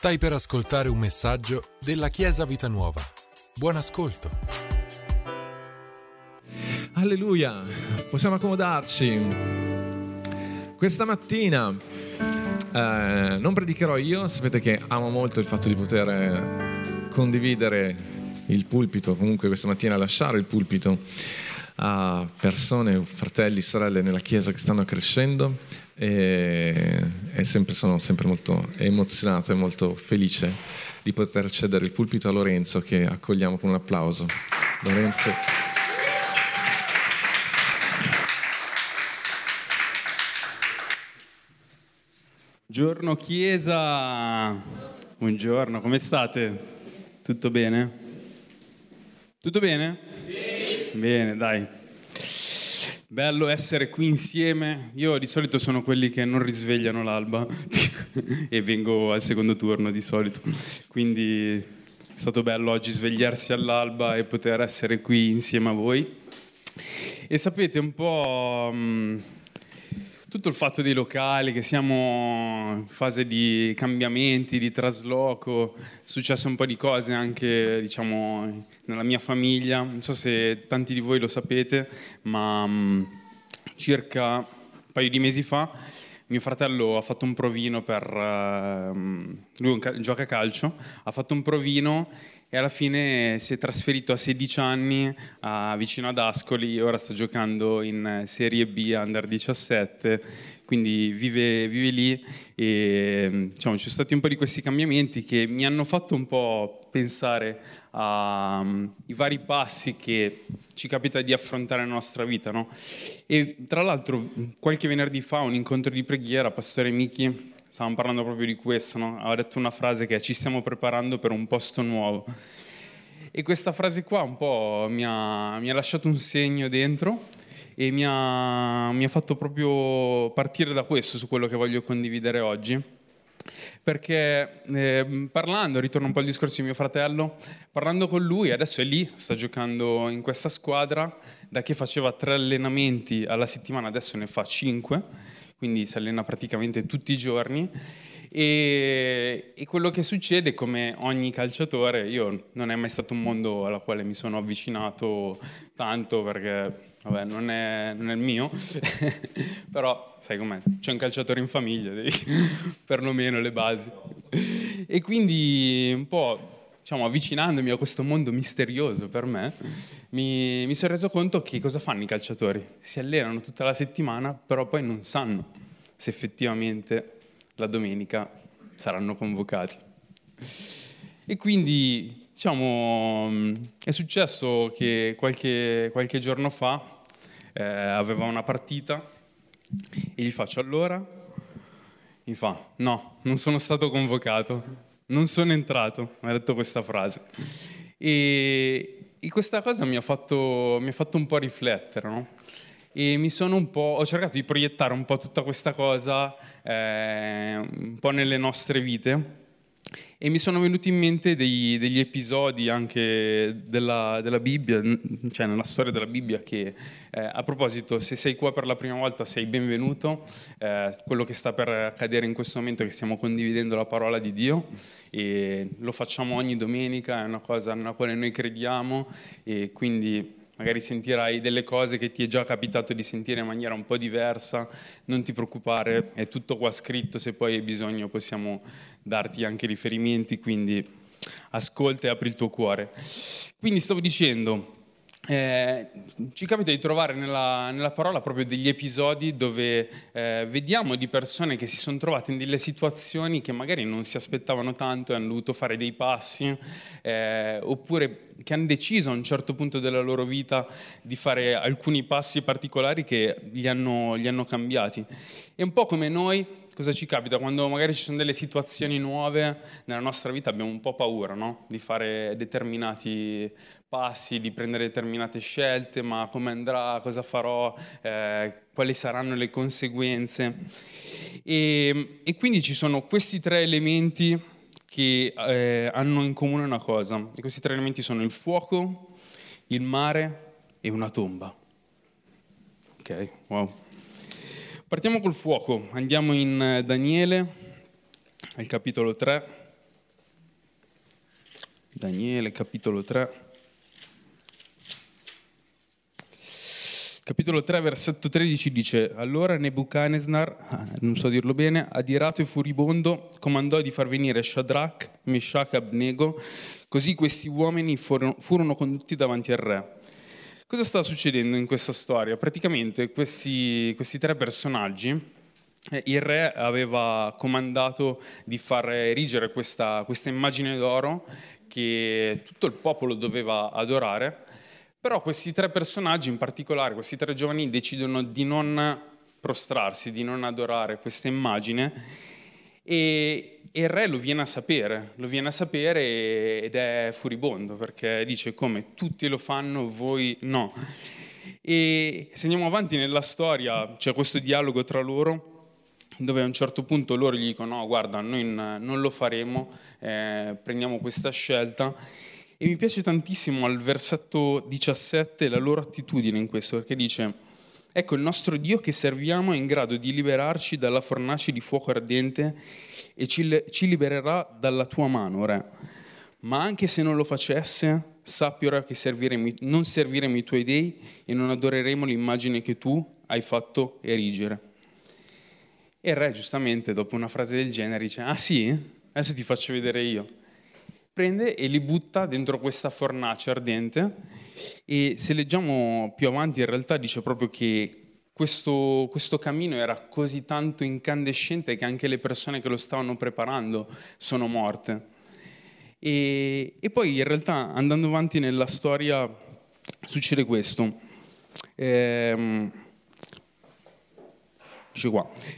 Stai per ascoltare un messaggio della Chiesa Vita Nuova. Buon ascolto. Alleluia, possiamo accomodarci. Questa mattina eh, non predicherò io, sapete che amo molto il fatto di poter condividere il pulpito, comunque questa mattina lasciare il pulpito a persone, fratelli, sorelle nella Chiesa che stanno crescendo e, e sempre, sono sempre molto emozionato e molto felice di poter cedere il pulpito a Lorenzo che accogliamo con un applauso. Lorenzo. Buongiorno Chiesa, buongiorno, come state? Tutto bene? Tutto bene? Bene, dai. Bello essere qui insieme. Io di solito sono quelli che non risvegliano l'alba e vengo al secondo turno di solito. Quindi è stato bello oggi svegliarsi all'alba e poter essere qui insieme a voi. E sapete un po' mm, tutto il fatto dei locali, che siamo in fase di cambiamenti, di trasloco, è successo un po' di cose anche diciamo, nella mia famiglia, non so se tanti di voi lo sapete, ma um, circa un paio di mesi fa mio fratello ha fatto un provino per... Uh, lui gioca a calcio, ha fatto un provino e alla fine si è trasferito a 16 anni a, vicino ad Ascoli, ora sta giocando in Serie B Under 17, quindi vive, vive lì e diciamo, ci sono stati un po' di questi cambiamenti che mi hanno fatto un po' pensare ai um, vari passi che ci capita di affrontare nella nostra vita. No? E tra l'altro qualche venerdì fa un incontro di preghiera, Pastore Michi stavamo parlando proprio di questo, no? aveva detto una frase che è ci stiamo preparando per un posto nuovo. E questa frase qua un po' mi ha, mi ha lasciato un segno dentro e mi ha, mi ha fatto proprio partire da questo su quello che voglio condividere oggi. Perché eh, parlando, ritorno un po' al discorso di mio fratello, parlando con lui, adesso è lì, sta giocando in questa squadra, da che faceva tre allenamenti alla settimana, adesso ne fa cinque quindi si allena praticamente tutti i giorni. E, e, quello che succede, come ogni calciatore, io non è mai stato un mondo alla quale mi sono avvicinato tanto perché vabbè, non, è, non è il mio, però sai com'è, c'è un calciatore in famiglia, devi, perlomeno le basi. E quindi un po' diciamo, avvicinandomi a questo mondo misterioso per me, mi, mi sono reso conto che cosa fanno i calciatori. Si allenano tutta la settimana, però poi non sanno se effettivamente la domenica saranno convocati. E quindi, diciamo, è successo che qualche, qualche giorno fa eh, aveva una partita e gli faccio allora, mi fa, no, non sono stato convocato non sono entrato, ha detto questa frase. E, e questa cosa mi ha, fatto, mi ha, fatto, un po' riflettere, no? E mi sono un po', ho cercato di proiettare un po' tutta questa cosa eh, un po' nelle nostre vite e mi sono venuti in mente dei, degli episodi anche della, della, Bibbia, cioè nella storia della Bibbia, che eh, a proposito, se sei qua per la prima volta sei benvenuto, eh, quello che sta per accadere in questo momento è che stiamo condividendo la parola di Dio e lo facciamo ogni domenica, è una cosa nella quale noi crediamo e quindi magari sentirai delle cose che ti è già capitato di sentire in maniera un po' diversa, non ti preoccupare, è tutto qua scritto, se poi hai bisogno possiamo darti anche riferimenti, quindi ascolta e apri il tuo cuore. Quindi stavo dicendo, eh, ci capita di trovare nella, nella, parola proprio degli episodi dove eh, vediamo di persone che si sono trovate in delle situazioni che magari non si aspettavano tanto e hanno dovuto fare dei passi, eh, oppure che hanno deciso a un certo punto della loro vita di fare alcuni passi particolari che li hanno, li hanno cambiati. È un po' come noi, cosa ci capita? Quando magari ci sono delle situazioni nuove nella nostra vita abbiamo un po' paura no? di fare determinati passi, di prendere determinate scelte, ma come andrà, cosa farò, eh, quali saranno le conseguenze. E, e, quindi ci sono questi tre elementi che eh, hanno in comune una cosa. E questi tre elementi sono il fuoco, il mare e una tomba. Ok, wow. Partiamo col fuoco, andiamo in Daniele, al capitolo 3. Daniele, capitolo 3. Capitolo 3, versetto 13 dice: Allora Nebuchadnezzar, ah, non so dirlo bene, adirato e furibondo, comandò di far venire Shadrach, Meshach e Abnego, così questi uomini furono, furono condotti davanti al re. Cosa sta succedendo in questa storia? Praticamente questi, questi tre personaggi eh, il re aveva comandato di far erigere questa, questa immagine d'oro che tutto il popolo doveva adorare, però questi tre personaggi in particolare, questi tre giovani, decidono di non prostrarsi, di non adorare questa immagine e, e il re lo viene a sapere, lo viene a sapere ed è furibondo perché dice come tutti lo fanno, voi no. E se andiamo avanti nella storia c'è questo dialogo tra loro dove a un certo punto loro gli dicono no guarda noi non lo faremo, eh, prendiamo questa scelta e mi piace tantissimo al versetto 17 la loro attitudine in questo perché dice ecco il nostro Dio che serviamo è in grado di liberarci dalla fornace di fuoco ardente e ci, ci libererà dalla tua mano re ma anche se non lo facesse sappi ora che serviremo, non serviremo i tuoi dei e non adoreremo l'immagine che tu hai fatto erigere e il re, giustamente, dopo una frase del genere, dice: Ah sì? Adesso ti faccio vedere io. Prende e li butta dentro questa fornace ardente. E se leggiamo più avanti, in realtà dice proprio che questo, questo, cammino era così tanto incandescente che anche le persone che lo stavano preparando sono morte. E, e poi in realtà andando avanti nella storia succede questo. Ehm,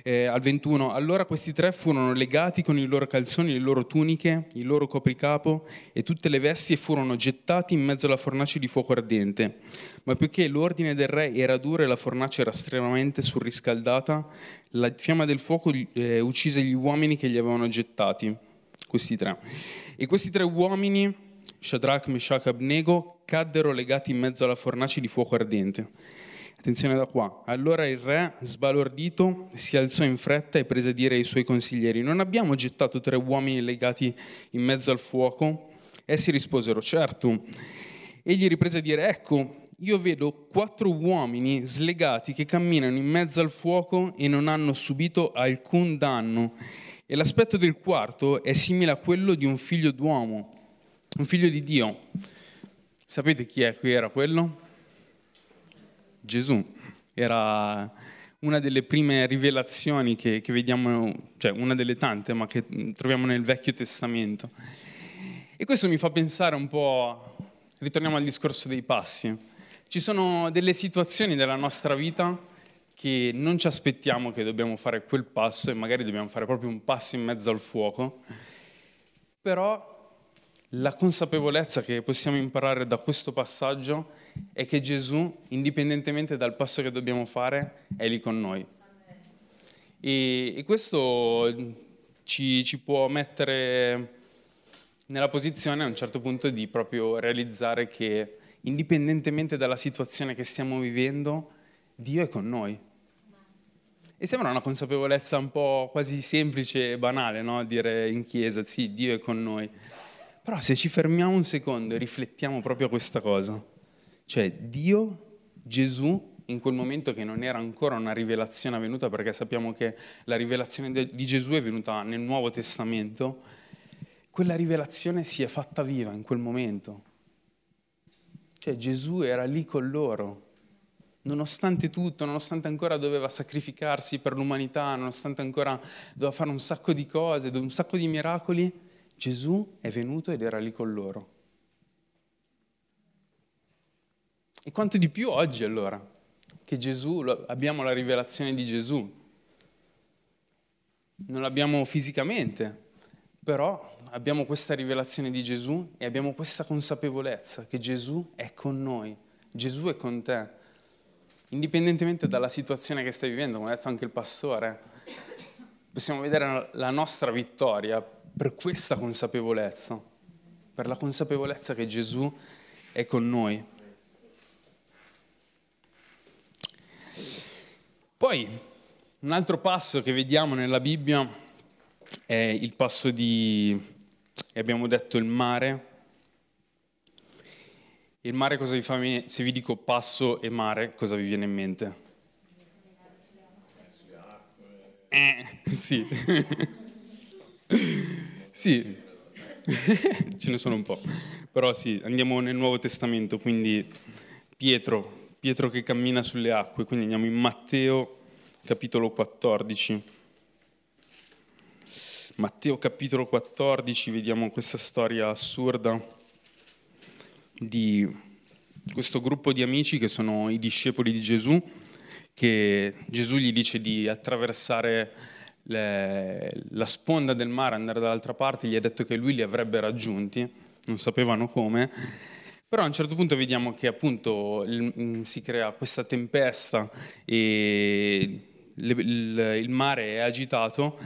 eh, al 21, allora questi tre furono legati con i loro calzoni, le loro tuniche, il loro copricapo e tutte le vesti e furono gettati in mezzo alla fornace di fuoco ardente. Ma poiché l'ordine del re era duro e la fornace era estremamente surriscaldata, la fiamma del fuoco eh, uccise gli uomini che li avevano gettati, questi tre. E questi tre uomini, Shadrach, Meshach e Abnego, caddero legati in mezzo alla fornace di fuoco ardente. Attenzione da qua. Allora il re, sbalordito, si alzò in fretta e prese a dire ai suoi consiglieri, non abbiamo gettato tre uomini legati in mezzo al fuoco? Essi risposero, certo. Egli riprese a dire, ecco, io vedo quattro uomini slegati che camminano in mezzo al fuoco e non hanno subito alcun danno. E l'aspetto del quarto è simile a quello di un figlio d'uomo, un figlio di Dio. Sapete chi è qui era quello? Gesù. Era una delle prime rivelazioni che, che, vediamo, cioè una delle tante, ma che troviamo nel Vecchio Testamento. E questo mi fa pensare un po', ritorniamo al discorso dei passi. Ci sono delle situazioni della nostra vita che non ci aspettiamo che dobbiamo fare quel passo e magari dobbiamo fare proprio un passo in mezzo al fuoco, però la consapevolezza che possiamo imparare da questo passaggio è che Gesù, indipendentemente dal passo che dobbiamo fare, è lì con noi. E, e questo ci, ci può mettere nella posizione a un certo punto di proprio realizzare che indipendentemente dalla situazione che stiamo vivendo, Dio è con noi. E sembra una consapevolezza un po' quasi semplice e banale, no? Dire in chiesa, sì, Dio è con noi. Però se ci fermiamo un secondo e riflettiamo proprio a questa cosa, cioè Dio, Gesù, in quel momento che non era ancora una rivelazione avvenuta, perché sappiamo che la rivelazione di Gesù è venuta nel Nuovo Testamento, quella rivelazione si è fatta viva in quel momento. Cioè Gesù era lì con loro, nonostante tutto, nonostante ancora doveva sacrificarsi per l'umanità, nonostante ancora doveva fare un sacco di cose, un sacco di miracoli, Gesù è venuto ed era lì con loro. E quanto di più oggi allora, che Gesù, abbiamo la rivelazione di Gesù. Non l'abbiamo fisicamente, però abbiamo questa rivelazione di Gesù e abbiamo questa consapevolezza che Gesù è con noi, Gesù è con te, indipendentemente dalla situazione che stai vivendo, come ha detto anche il pastore. Possiamo vedere la nostra vittoria per questa consapevolezza, per la consapevolezza che Gesù è con noi. Poi un altro passo che vediamo nella Bibbia è il passo di, abbiamo detto, il mare, Il mare cosa vi fa venire? Se vi dico passo e mare, cosa vi viene in mente? Eh, sì. sì. Ce ne sono un po'. Però sì, andiamo nel Nuovo Testamento, quindi Pietro, Pietro che cammina sulle acque, quindi andiamo in Matteo capitolo 14. Matteo capitolo 14, vediamo questa storia assurda di questo gruppo di amici che sono i discepoli di Gesù, che Gesù gli dice di attraversare le, la sponda del mare, andare dall'altra parte, gli ha detto che lui li avrebbe raggiunti, non sapevano come, però a un certo punto vediamo che appunto il, si crea questa tempesta e il, mare è agitato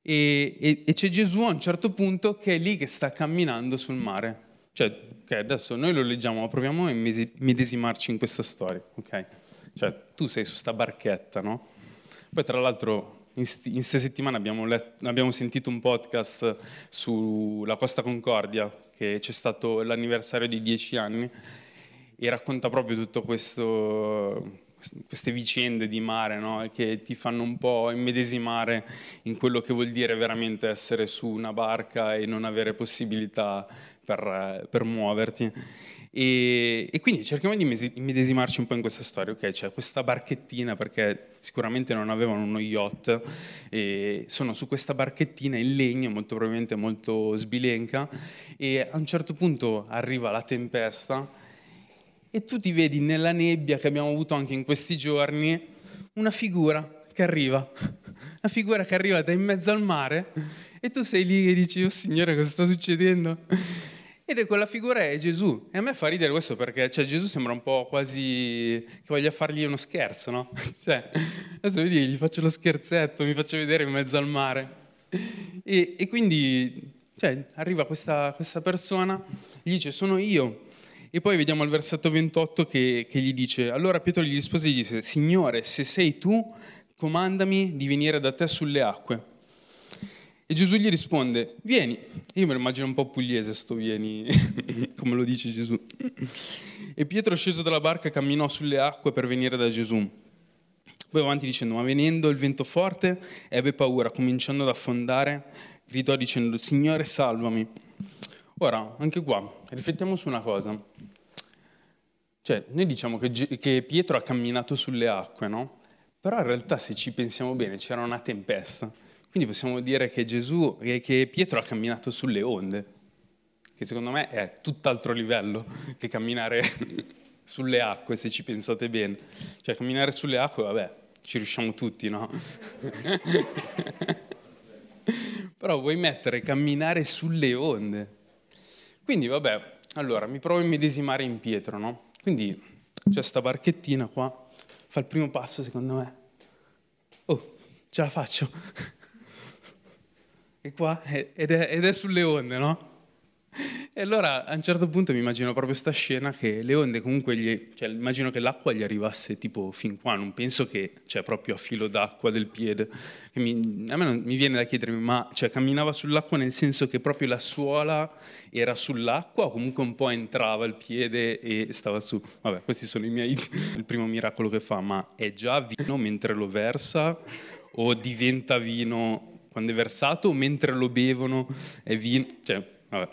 e, e, e c'è Gesù a un certo punto che è lì che sta camminando sul mare. Cioè, ok, adesso noi lo leggiamo, ma proviamo a medesimarci in questa storia, ok? Cioè, tu sei su sta barchetta, no? Poi, tra l'altro, in queste settimane abbiamo, letto, abbiamo sentito un podcast sulla Costa Concordia, che c'è stato l'anniversario di dieci anni, e racconta proprio questo, queste vicende di mare no? che ti fanno un po' immedesimare in quello che vuol dire veramente essere su una barca e non avere possibilità per, per muoverti. E, e, quindi cerchiamo di immedesimarci un po' in questa storia, ok? C'è questa barchettina perché sicuramente non avevano uno yacht e sono su questa barchettina in legno, molto probabilmente molto sbilenca e a un certo punto arriva la tempesta e tu ti vedi nella nebbia che abbiamo avuto anche in questi giorni una figura che arriva, una figura che arriva da in mezzo al mare e tu sei lì e dici, oh Signore cosa sta succedendo? Ed è quella figura è Gesù. E a me fa ridere questo perché cioè, Gesù sembra un po' quasi che voglia fargli uno scherzo, no? cioè, adesso vedi, gli faccio lo scherzetto, mi faccio vedere in mezzo al mare. E, e quindi cioè, arriva questa, questa, persona, gli dice sono io. E poi vediamo al versetto 28 che, che gli dice, allora Pietro gli rispose e gli disse, Signore, se sei tu, comandami di venire da te sulle acque. E Gesù gli risponde, vieni. Io me lo immagino un po' pugliese sto vieni, come lo dice Gesù. E Pietro sceso dalla barca camminò sulle acque per venire da Gesù. Poi avanti dicendo, ma venendo il vento forte, ebbe paura, cominciando ad affondare, gridò dicendo, Signore salvami. Ora, anche qua, riflettiamo su una cosa. Cioè, noi diciamo che, che Pietro ha camminato sulle acque, no? Però in realtà se ci pensiamo bene c'era una tempesta quindi possiamo dire che Gesù, che Pietro ha camminato sulle onde, che secondo me è tutt'altro livello che camminare sulle acque, se ci pensate bene. Cioè camminare sulle acque, vabbè, ci riusciamo tutti, no? Però vuoi mettere camminare sulle onde. Quindi vabbè, allora mi provo a immedesimare in Pietro, no? Quindi c'è sta barchettina qua, fa il primo passo secondo me. Oh, ce la faccio e qua, ed è, ed è sulle onde, no? E allora a un certo punto mi immagino proprio questa scena che le onde comunque, gli, cioè immagino che l'acqua gli arrivasse tipo fin qua, non penso che c'è cioè, proprio a filo d'acqua del piede. Mi, a me non, mi viene da chiedermi, ma cioè, camminava sull'acqua nel senso che proprio la suola era sull'acqua o comunque un po' entrava il piede e stava su? Vabbè, questi sono i miei, il primo miracolo che fa, ma è già vino mentre lo versa o diventa vino quando è versato, mentre lo bevono è vino, cioè, vabbè,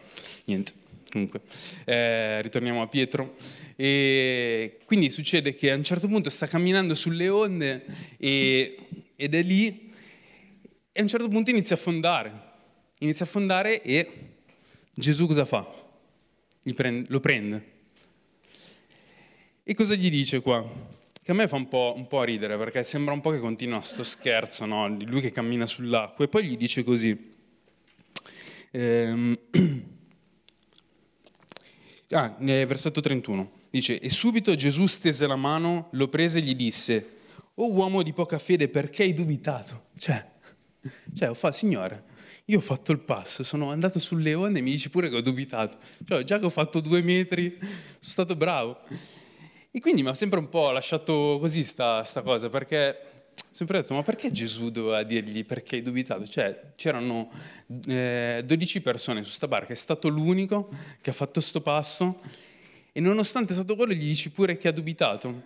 niente. Comunque, eh, ritorniamo a Pietro. E quindi succede che a un certo punto sta camminando sulle onde e, ed è lì e a un certo punto inizia a affondare. Inizia a affondare e Gesù cosa fa? Prende, lo prende. E cosa gli dice qua? Che a me fa un po', un po', ridere perché sembra un po' che continua sto scherzo, no? lui che cammina sull'acqua e poi gli dice così. Ehm... Ah, versetto 31. Dice, e subito Gesù stese la mano, lo prese e gli disse, oh uomo di poca fede, perché hai dubitato? Cioè, cioè fatto, signore, io ho fatto il passo, sono andato sul leone e mi dici pure che ho dubitato. Cioè, già che ho fatto due metri, sono stato bravo. E quindi mi ha sempre un po' lasciato così sta, sta cosa, perché ho sempre detto, ma perché Gesù doveva dirgli perché hai dubitato? Cioè, c'erano eh, 12 persone su sta barca, è stato l'unico che ha fatto sto passo E nonostante stato quello, gli dici pure che ha dubitato.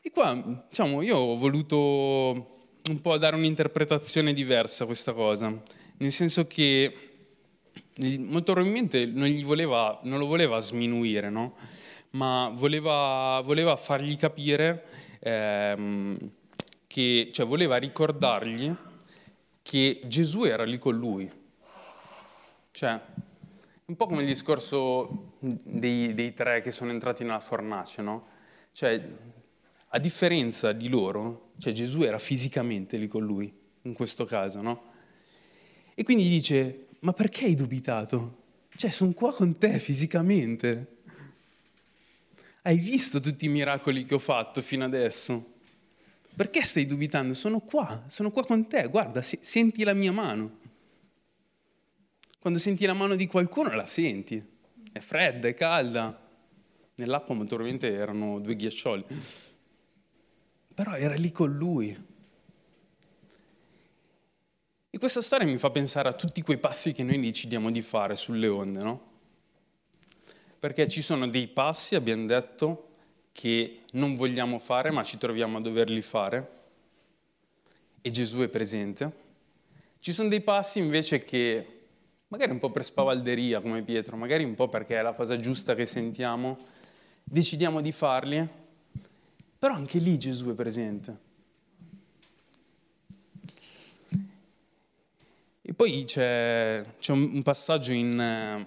E qua, diciamo, io ho voluto un po' dare un'interpretazione diversa a questa cosa, nel senso che molto probabilmente non, voleva, non lo voleva sminuire, no? Ma voleva, voleva, fargli capire ehm, che, cioè voleva ricordargli che Gesù era lì con lui. Cioè, un po' come il discorso dei, dei tre che sono entrati nella fornace, no? Cioè, a differenza di loro, cioè Gesù era fisicamente lì con lui, in questo caso, no? E quindi dice, ma perché hai dubitato? Cioè, sono qua con te fisicamente. Hai visto tutti i miracoli che ho fatto fino adesso? Perché stai dubitando? Sono qua, sono qua con te, guarda, senti la mia mano. Quando senti la mano di qualcuno la senti, è fredda, è calda. Nell'acqua molto probabilmente erano due ghiaccioli però era lì con lui. E questa storia mi fa pensare a tutti quei passi che noi decidiamo di fare sulle onde, no? Perché ci sono dei passi, abbiamo detto, che non vogliamo fare, ma ci troviamo a doverli fare, e Gesù è presente. Ci sono dei passi invece che, magari un po' per spavalderia come Pietro, magari un po' perché è la cosa giusta che sentiamo, decidiamo di farli però anche lì Gesù è presente. E poi c'è, c'è un passaggio in,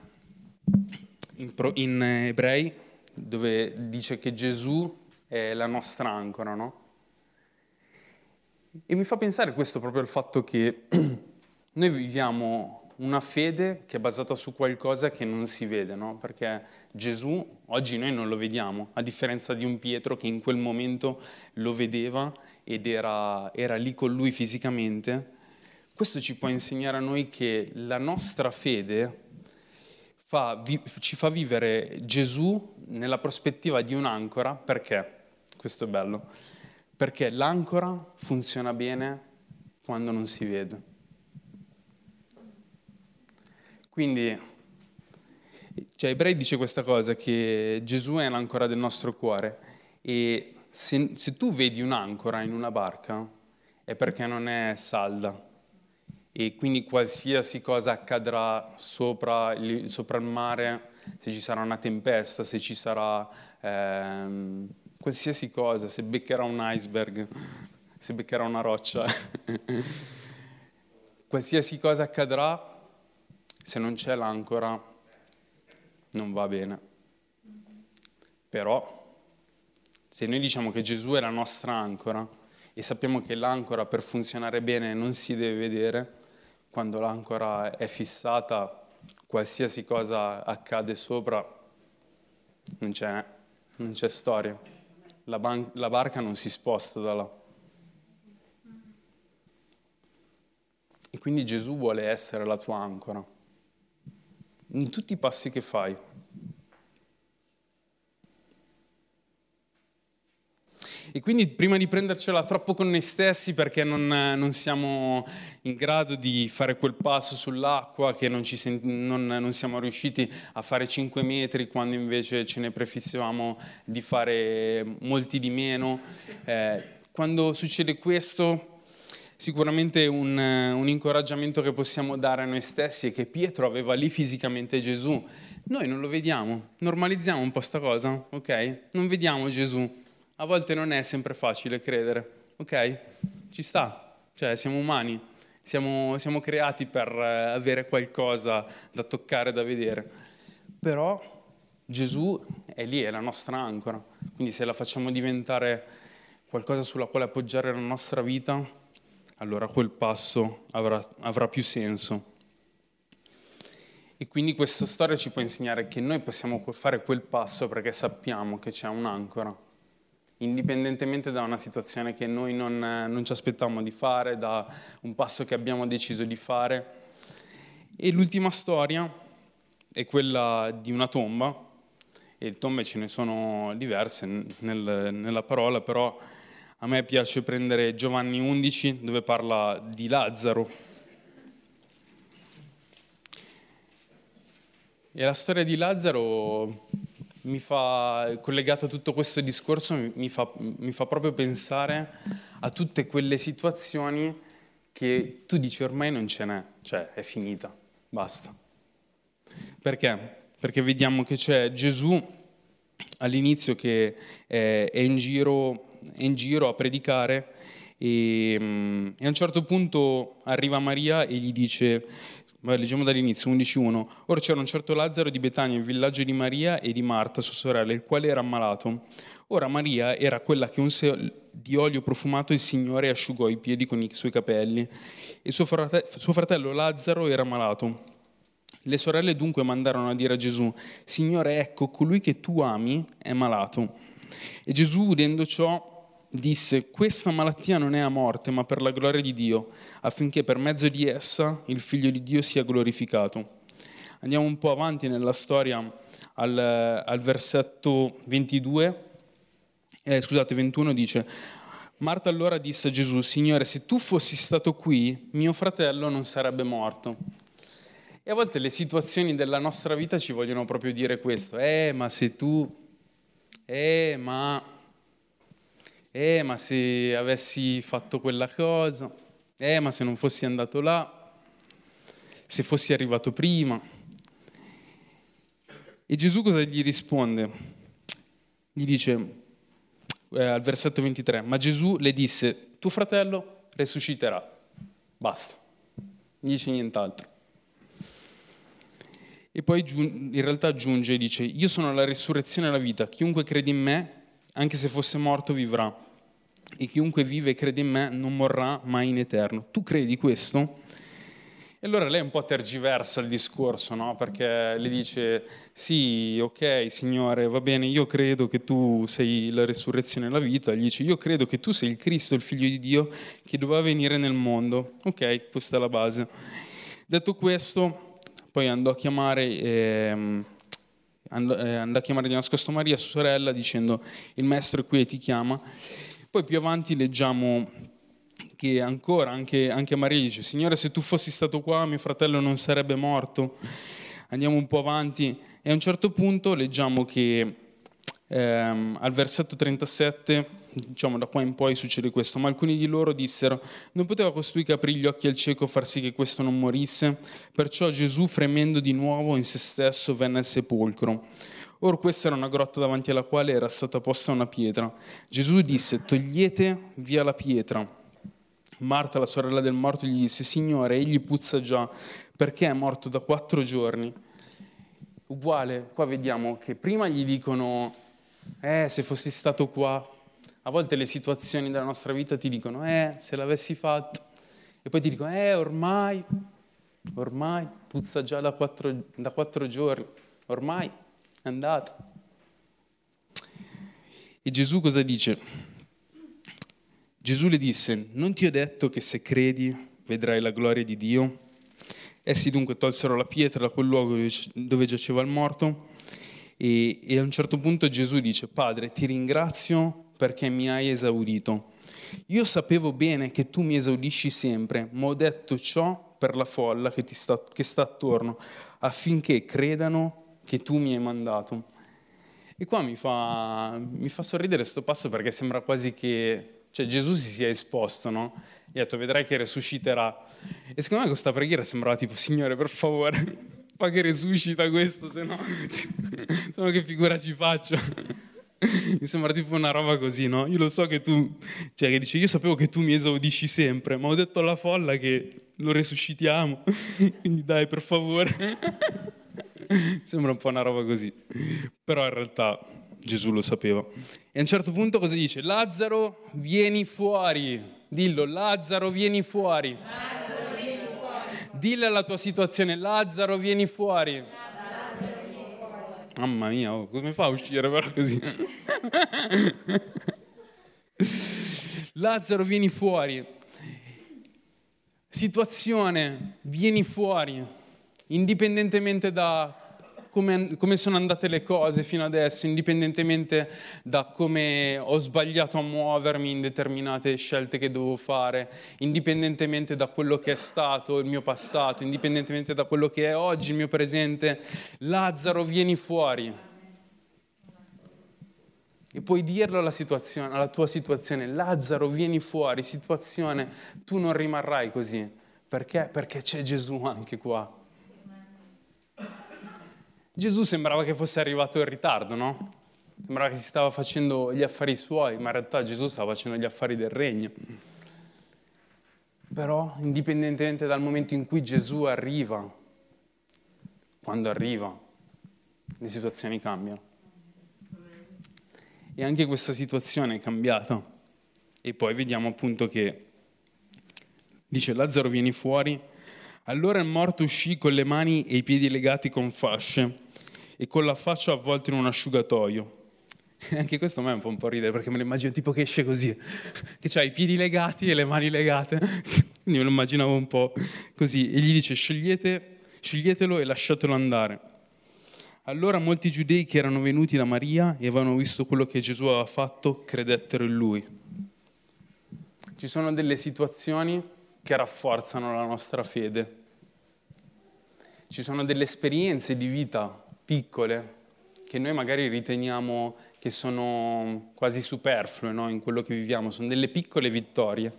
in, in, Ebrei dove dice che Gesù è la nostra ancora, no? E mi fa pensare questo proprio al fatto che noi viviamo una fede che è basata su qualcosa che non si vede, no? Perché Gesù oggi noi non lo vediamo, a differenza di un Pietro che in quel momento lo vedeva ed era, era lì con lui fisicamente. Questo ci può insegnare a noi che la nostra fede fa, vi, ci fa vivere Gesù nella prospettiva di un'ancora, perché? Questo è bello, perché l'ancora funziona bene quando non si vede. Quindi, cioè, Ebrei dice questa cosa, che Gesù è l'ancora del nostro cuore e se, se tu vedi un'ancora in una barca è perché non è salda e quindi qualsiasi cosa accadrà sopra il, sopra il mare, se ci sarà una tempesta, se ci sarà ehm, qualsiasi cosa, se beccherà un iceberg, se beccherà una roccia, qualsiasi cosa accadrà, se non c'è l'ancora non va bene. Però se noi diciamo che Gesù è la nostra ancora e sappiamo che l'ancora per funzionare bene non si deve vedere, quando l'ancora è fissata, qualsiasi cosa accade sopra, non c'è, non c'è storia. La, ban- la barca non si sposta da là. E quindi Gesù vuole essere la tua ancora in tutti i passi che fai. E quindi prima di prendercela troppo con noi stessi perché non, non siamo in grado di fare quel passo sull'acqua, che non, sen- non, non, siamo riusciti a fare 5 metri quando invece ce ne prefissavamo di fare molti di meno, eh, quando succede questo sicuramente un, un, incoraggiamento che possiamo dare a noi stessi è che Pietro aveva lì fisicamente Gesù. Noi non lo vediamo, normalizziamo un po' sta cosa, ok? Non vediamo Gesù. A volte non è sempre facile credere, ok? Ci sta, cioè siamo umani, siamo, siamo creati per eh, avere qualcosa da toccare, da vedere. Però Gesù è lì, è la nostra ancora. Quindi se la facciamo diventare qualcosa sulla quale appoggiare la nostra vita, allora quel passo avrà, avrà più senso. E quindi questa storia ci può insegnare che noi possiamo fare quel passo perché sappiamo che c'è un'ancora, indipendentemente da una situazione che noi non, non ci aspettiamo di fare, da un passo che abbiamo deciso di fare. E l'ultima storia è quella di una tomba, e tombe ce ne sono diverse nel, nella parola, però a me piace prendere Giovanni 11 dove parla di Lazzaro. E la storia di Lazzaro mi fa, collegato a tutto questo discorso, mi fa, mi fa proprio pensare a tutte quelle situazioni che tu dici ormai non ce n'è, cioè è finita, basta. Perché? Perché vediamo che c'è Gesù all'inizio che è in giro, è in giro a predicare e, e, a un certo punto arriva Maria e gli dice leggiamo dall'inizio, 11.1. Ora c'era un certo Lazzaro di Betania, il villaggio di Maria e di Marta, sua sorella, il quale era ammalato. Ora Maria era quella che unse di olio profumato il Signore asciugò i piedi con i suoi capelli e suo fratello, suo fratello Lazzaro era malato. Le sorelle dunque mandarono a dire a Gesù, Signore, ecco, colui che tu ami è malato. E Gesù, udendo ciò, disse, questa malattia non è a morte, ma per la gloria di Dio, affinché per mezzo di essa il Figlio di Dio sia glorificato. Andiamo un po' avanti nella storia al, al versetto 22, eh, scusate, 21 dice, Marta allora disse a Gesù, Signore, se tu fossi stato qui, mio fratello non sarebbe morto. E a volte le situazioni della nostra vita ci vogliono proprio dire questo, eh, ma se tu, eh, ma eh ma se avessi fatto quella cosa, eh ma se non fossi andato là, se fossi arrivato prima. E Gesù cosa gli risponde? Gli dice eh, al versetto 23, ma Gesù le disse, tuo fratello resusciterà, basta, non dice nient'altro. E poi in realtà aggiunge e dice, io sono la risurrezione e la vita, chiunque crede in me anche se fosse morto vivrà. E chiunque vive e crede in me non morrà mai in eterno. Tu credi questo? E allora lei un po' tergiversa il discorso, no? Perché le dice, sì, ok, Signore, va bene, io credo che tu sei la resurrezione e la vita. Gli dice, io credo che tu sei il Cristo, il Figlio di Dio, che doveva venire nel mondo. Ok, questa è la base. Detto questo, poi andò a chiamare... Ehm, andò, eh, andò a chiamare di nascosto Maria, sua sorella, dicendo il maestro è qui e ti chiama. Poi più avanti leggiamo che ancora anche, anche Maria dice, Signore se tu fossi stato qua mio fratello non sarebbe morto. Andiamo un po' avanti e a un certo punto leggiamo che ehm, al versetto 37 diciamo da qua in poi succede questo, ma alcuni di loro dissero, non poteva costui che aprì gli occhi al cieco far sì che questo non morisse? Perciò Gesù, fremendo di nuovo in se stesso, venne al sepolcro. Or questa era una grotta davanti alla quale era stata posta una pietra. Gesù disse, togliete via la pietra. Marta, la sorella del morto, gli disse, Signore, egli puzza già, perché è morto da quattro giorni. Uguale, qua vediamo che prima gli dicono, eh, se fossi stato qua, a volte le situazioni della nostra vita ti dicono, eh, se l'avessi fatto, e poi ti dicono, eh, ormai, ormai, puzza già da quattro, da quattro giorni, ormai è andata. E Gesù cosa dice? Gesù le disse, non ti ho detto che se credi vedrai la gloria di Dio? Essi dunque tolsero la pietra da quel luogo dove giaceva il morto e, e a un certo punto Gesù dice, Padre, ti ringrazio perché mi hai esaudito. Io sapevo bene che tu mi esaudisci sempre, ma ho detto ciò per la folla che, sta, che sta attorno, affinché credano che tu mi hai mandato. E qua mi fa, mi fa sorridere questo passo perché sembra quasi che cioè, Gesù si sia esposto, no? E ha detto, vedrai che resusciterà. E secondo me questa preghiera sembrava tipo, Signore, per favore, fa che resuscita questo, se no, se no che figura ci faccio? mi sembra tipo una roba così, no? Io lo so che tu, cioè che dice, io sapevo che tu mi esaudisci sempre, ma ho detto alla folla che lo resuscitiamo, quindi dai, per favore. sembra un po' una roba così. Però in realtà Gesù lo sapeva. E a un certo punto cosa dice? Lazzaro, vieni fuori. Dillo, Lazzaro, vieni fuori. Lazzaro. Dille alla tua situazione, Lazzaro, vieni fuori. Lazzaro. Mamma mia, oh, come fa a uscire però così? Lazzaro, vieni fuori. Situazione, vieni fuori. Indipendentemente da come, come, sono andate le cose fino adesso, indipendentemente da come ho sbagliato a muovermi in determinate scelte che devo fare, indipendentemente da quello che è stato il mio passato, indipendentemente da quello che è oggi il mio presente, Lazzaro vieni fuori. E puoi dirlo alla, alla, tua situazione, Lazzaro vieni fuori, situazione, tu non rimarrai così. Perché? Perché c'è Gesù anche qua. Gesù sembrava che fosse arrivato in ritardo, no? Sembrava che si stava facendo gli affari suoi, ma in realtà Gesù stava facendo gli affari del regno. Però, indipendentemente dal momento in cui Gesù arriva, quando arriva, le situazioni cambiano. E anche questa situazione è cambiata. E poi vediamo appunto che dice Lazzaro vieni fuori. Allora il morto uscì con le mani e i piedi legati con fasce e con la faccia avvolta in un asciugatoio. Anche questo a me è un po' un po' ridere perché me lo immagino tipo che esce così, che ha i piedi legati e le mani legate. Quindi me lo immaginavo un po' così. E gli dice scegliete, sceglietelo e lasciatelo andare. Allora molti giudei che erano venuti da Maria e avevano visto quello che Gesù aveva fatto credettero in lui. Ci sono delle situazioni che rafforzano la nostra fede. Ci sono delle esperienze di vita piccole che noi magari riteniamo che sono quasi superflue no? in quello che viviamo, sono delle piccole vittorie.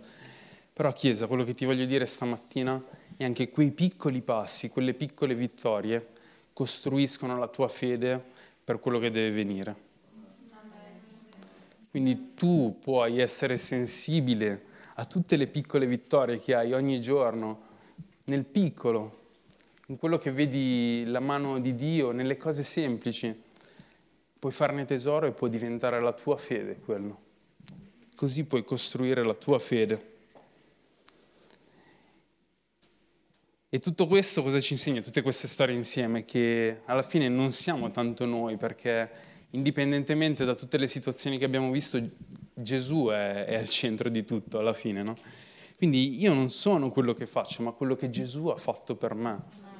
Però Chiesa, quello che ti voglio dire stamattina è anche quei piccoli passi, quelle piccole vittorie costruiscono la tua fede per quello che deve venire. Quindi tu puoi essere sensibile a tutte le piccole vittorie che hai ogni giorno, nel piccolo, in quello che vedi la mano di Dio, nelle cose semplici, puoi farne tesoro e può diventare la tua fede quello. Così puoi costruire la tua fede. E tutto questo cosa ci insegna? Tutte queste storie insieme, che alla fine non siamo tanto noi, perché indipendentemente da tutte le situazioni che abbiamo visto, Gesù è, è al centro di tutto alla fine, no? Quindi io non sono quello che faccio, ma quello che Gesù ha fatto per me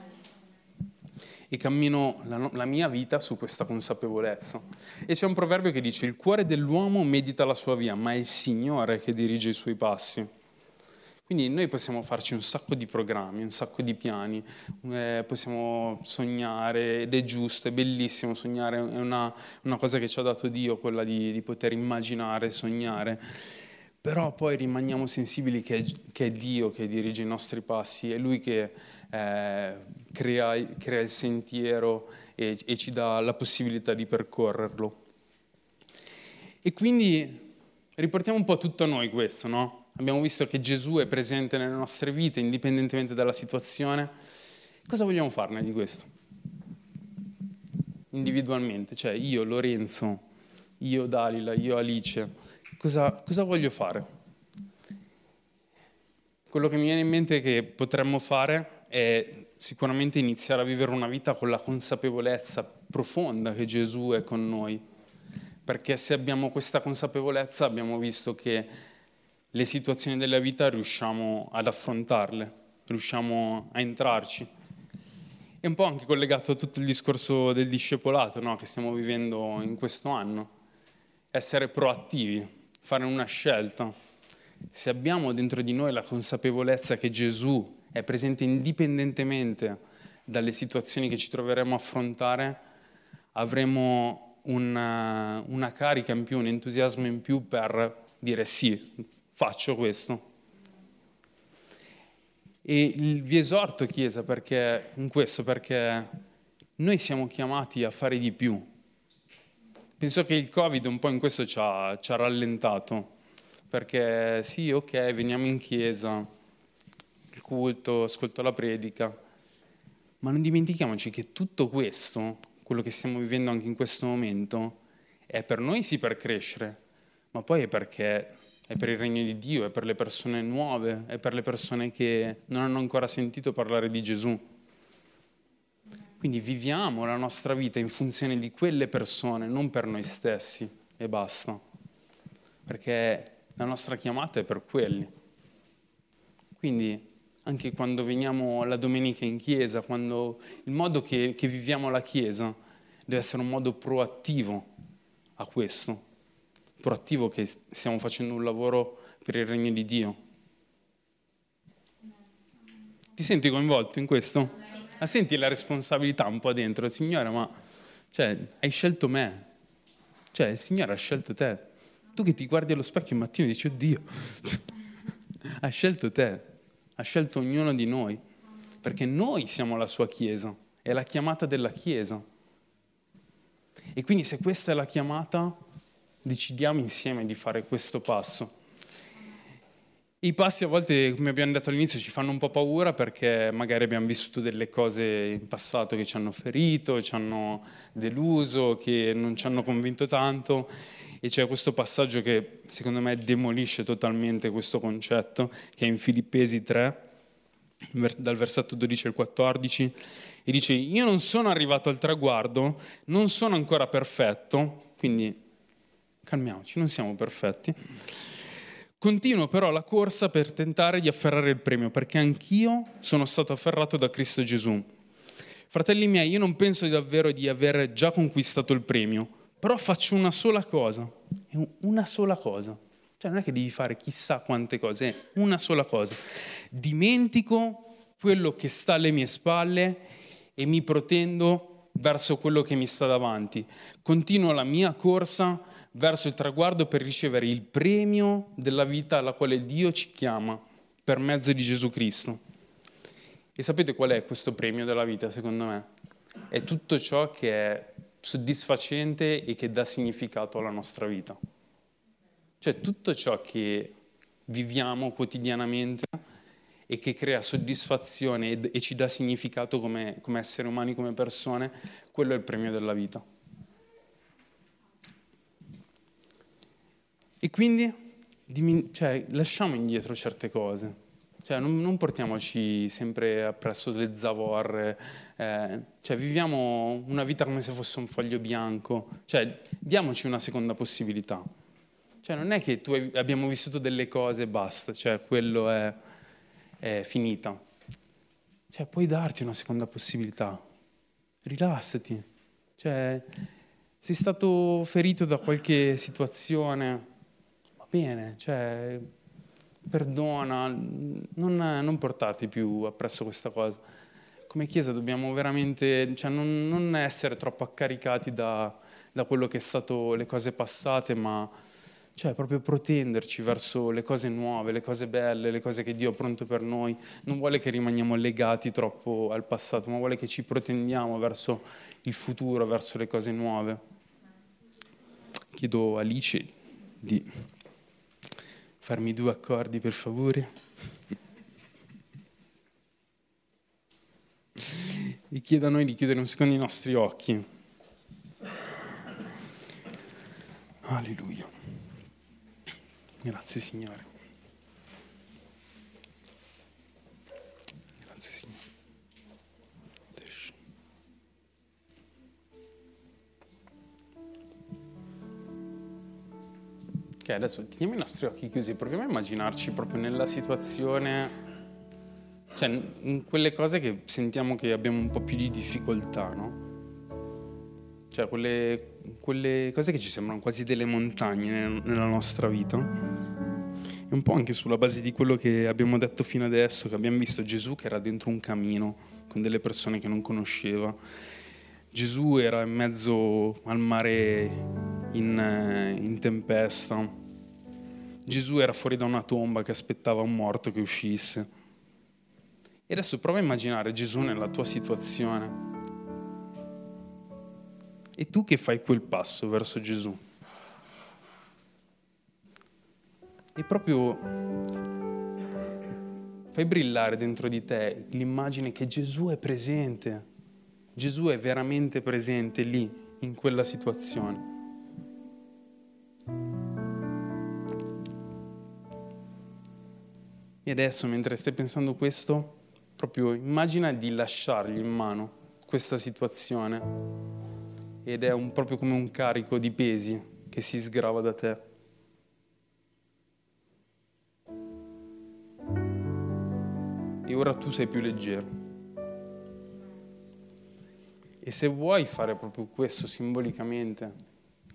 e cammino la, la, mia vita su questa consapevolezza. E c'è un proverbio che dice, il cuore dell'uomo medita la sua via, ma è il Signore che dirige i suoi passi. Quindi noi possiamo farci un sacco di programmi, un sacco di piani, eh, possiamo sognare ed è giusto, è bellissimo sognare, è una, una cosa che ci ha dato Dio, quella di, di poter immaginare, sognare però poi rimaniamo sensibili che è, che è, Dio che dirige i nostri passi, è Lui che eh, crea, crea, il sentiero e, e ci dà la possibilità di percorrerlo. E quindi riportiamo un po' tutto a noi questo, no? Abbiamo visto che Gesù è presente nelle nostre vite, indipendentemente dalla situazione. Cosa vogliamo farne di questo? Individualmente, cioè io, Lorenzo, io, Dalila, io, Alice, cosa, cosa voglio fare? Quello che mi viene in mente che potremmo fare è sicuramente iniziare a vivere una vita con la consapevolezza profonda che Gesù è con noi. Perché se abbiamo questa consapevolezza abbiamo visto che le situazioni della vita riusciamo ad affrontarle, riusciamo a entrarci. È un po' anche collegato a tutto il discorso del discepolato no? che stiamo vivendo in questo anno. Essere proattivi, fare una scelta. Se abbiamo dentro di noi la consapevolezza che Gesù è presente indipendentemente dalle situazioni che ci troveremo a affrontare, avremo una, una carica in più, un entusiasmo in più per dire sì, faccio questo. E vi esorto, Chiesa, perché, in questo, perché noi siamo chiamati a fare di più. Penso che il Covid un po' in questo ci ha, ci ha rallentato, perché sì, ok, veniamo in chiesa, il culto, ascolto la predica, ma non dimentichiamoci che tutto questo, quello che stiamo vivendo anche in questo momento, è per noi sì per crescere, ma poi è perché è per il regno di Dio, è per le persone nuove, è per le persone che non hanno ancora sentito parlare di Gesù. Quindi viviamo la nostra vita in funzione di quelle persone, non per noi stessi e basta, perché la nostra chiamata è per quelli. Quindi anche quando veniamo la domenica in chiesa, il modo che, che viviamo la chiesa deve essere un modo proattivo a questo, proattivo che stiamo facendo un lavoro per il regno di Dio. Ti senti coinvolto in questo? Ma senti la responsabilità un po' dentro, Signore, ma cioè, hai scelto me, Cioè, il Signore ha scelto te. Tu che ti guardi allo specchio il mattino e dici, oddio, ha scelto te, ha scelto ognuno di noi, perché noi siamo la sua Chiesa, è la chiamata della Chiesa. E quindi se questa è la chiamata, decidiamo insieme di fare questo passo. I passi a volte, come abbiamo detto all'inizio, ci fanno un po' paura perché magari abbiamo vissuto delle cose in passato che ci hanno ferito, ci hanno deluso, che non ci hanno convinto tanto. E c'è questo passaggio che secondo me demolisce totalmente questo concetto, che è in Filippesi 3, dal versetto 12 al 14, e dice, io non sono arrivato al traguardo, non sono ancora perfetto, quindi calmiamoci, non siamo perfetti. Continuo però la corsa per tentare di afferrare il premio, perché anch'io sono stato afferrato da Cristo Gesù. Fratelli miei, io non penso davvero di aver già conquistato il premio, però faccio una sola cosa, una sola cosa. Cioè non è che devi fare chissà quante cose, è una sola cosa. Dimentico quello che sta alle mie spalle e mi protendo verso quello che mi sta davanti. Continuo la mia corsa verso il traguardo per ricevere il premio della vita alla quale Dio ci chiama per mezzo di Gesù Cristo. E sapete qual è questo premio della vita, secondo me? È tutto ciò che è soddisfacente e che dà significato alla nostra vita. Cioè tutto ciò che viviamo quotidianamente e che crea soddisfazione e, ci dà significato come, come esseri umani, come persone, quello è il premio della vita. E quindi cioè, lasciamo indietro certe cose. Cioè, non, non, portiamoci sempre appresso delle zavorre, eh, cioè, viviamo una vita come se fosse un foglio bianco, cioè, diamoci una seconda possibilità. Cioè, non è che tu hai, abbiamo vissuto delle cose e basta, cioè, quello è, è finita. Puoi darti una seconda possibilità. Rilassati. Sei stato ferito da qualche situazione, bene, cioè, perdona, non, non portarti più appresso questa cosa. Come Chiesa dobbiamo veramente, cioè, non, non essere troppo accaricati da, da quello che è stato le cose passate, ma cioè proprio protenderci verso le cose nuove, le cose belle, le cose che Dio ha pronto per noi. Non vuole che rimaniamo legati troppo al passato, ma vuole che ci protendiamo verso il futuro, verso le cose nuove. Chiedo a Alice di farmi due accordi per favore? e chiedo a noi di chiudere un secondo i nostri occhi. Alleluia. Grazie Signore. Adesso teniamo i nostri occhi chiusi, proviamo a immaginarci proprio nella situazione, cioè in quelle cose che sentiamo che abbiamo un po' più di difficoltà, no? Cioè quelle, quelle cose che ci sembrano quasi delle montagne nella nostra vita. E un po' anche sulla base di quello che abbiamo detto fino adesso, che abbiamo visto Gesù che era dentro un camino con delle persone che non conosceva. Gesù era in mezzo al mare in, in tempesta Gesù era fuori da una tomba che aspettava un morto che uscisse. E adesso prova a immaginare Gesù nella tua situazione. E tu che fai quel passo verso Gesù? E proprio fai brillare dentro di te l'immagine che Gesù è presente. Gesù è veramente presente lì, in quella situazione. E adesso, mentre stai pensando questo, proprio immagina di lasciargli in mano questa situazione ed è un, proprio come un carico di pesi che si sgrava da te. E ora tu sei più leggero. E se vuoi fare proprio questo simbolicamente,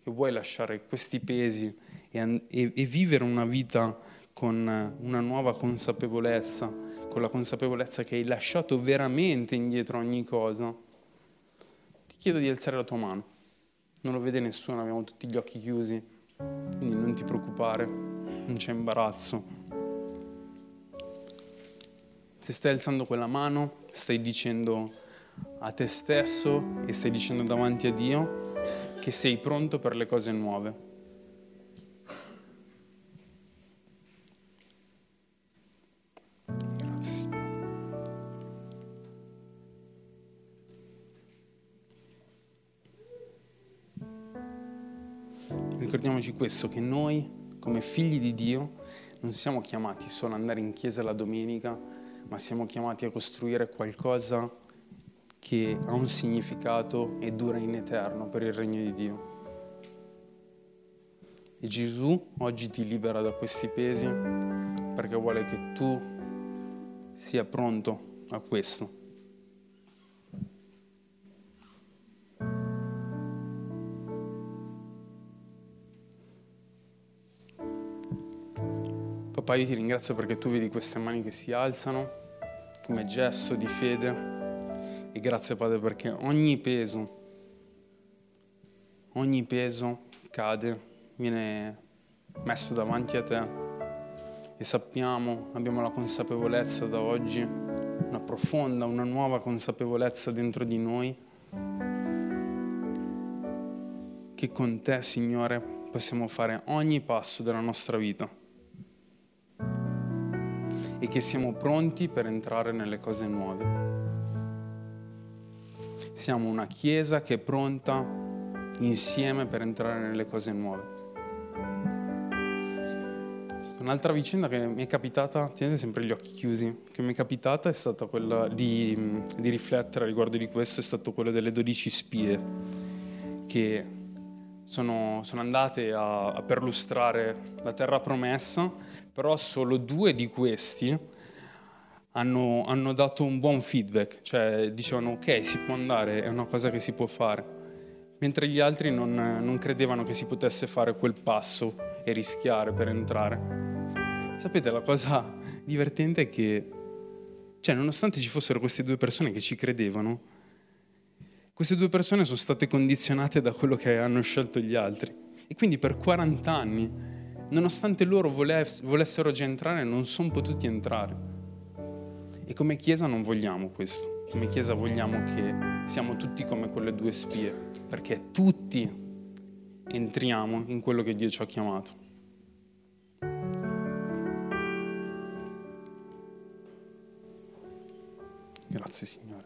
che vuoi lasciare questi pesi e, e, e vivere una vita con una nuova consapevolezza, con la consapevolezza che hai lasciato veramente indietro ogni cosa, ti chiedo di alzare la tua mano non lo vede nessuno, abbiamo tutti gli occhi chiusi, quindi non ti preoccupare, non c'è imbarazzo. Se stai alzando quella mano, stai dicendo a te stesso e stai dicendo davanti a Dio che sei pronto per le cose nuove. Ricordiamoci questo, che noi come figli di Dio non siamo chiamati solo ad andare in chiesa la domenica, ma siamo chiamati a costruire qualcosa che ha un significato e dura in eterno per il regno di Dio. E Gesù oggi ti libera da questi pesi perché vuole che tu sia pronto a questo. Papà, io ti ringrazio perché tu vedi queste mani che si alzano come gesto di fede. E grazie Padre perché ogni peso, ogni peso cade, viene messo davanti a te. E sappiamo, abbiamo la consapevolezza da oggi, una profonda, una nuova consapevolezza dentro di noi che con te, Signore, possiamo fare ogni passo della nostra vita e che siamo pronti per entrare nelle cose nuove. Siamo una chiesa che è pronta insieme per entrare nelle cose nuove. Un'altra vicenda che mi è capitata, tenete sempre gli occhi chiusi, che mi è capitata è stata quella di, di riflettere riguardo di questo, è stato quello delle dodici spie che sono, sono andate a, a perlustrare la terra promessa però solo due di questi hanno, hanno, dato un buon feedback, cioè dicevano ok, si può andare, è una cosa che si può fare, mentre gli altri non, non credevano che si potesse fare quel passo e rischiare per entrare. Sapete, la cosa divertente è che, cioè, nonostante ci fossero queste due persone che ci credevano, queste due persone sono state condizionate da quello che hanno scelto gli altri. E quindi per 40 anni nonostante loro volessero già entrare, non sono potuti entrare. E come Chiesa non vogliamo questo. Come Chiesa vogliamo che siamo tutti come quelle due spie, perché tutti entriamo in quello che Dio ci ha chiamato. Grazie Signore.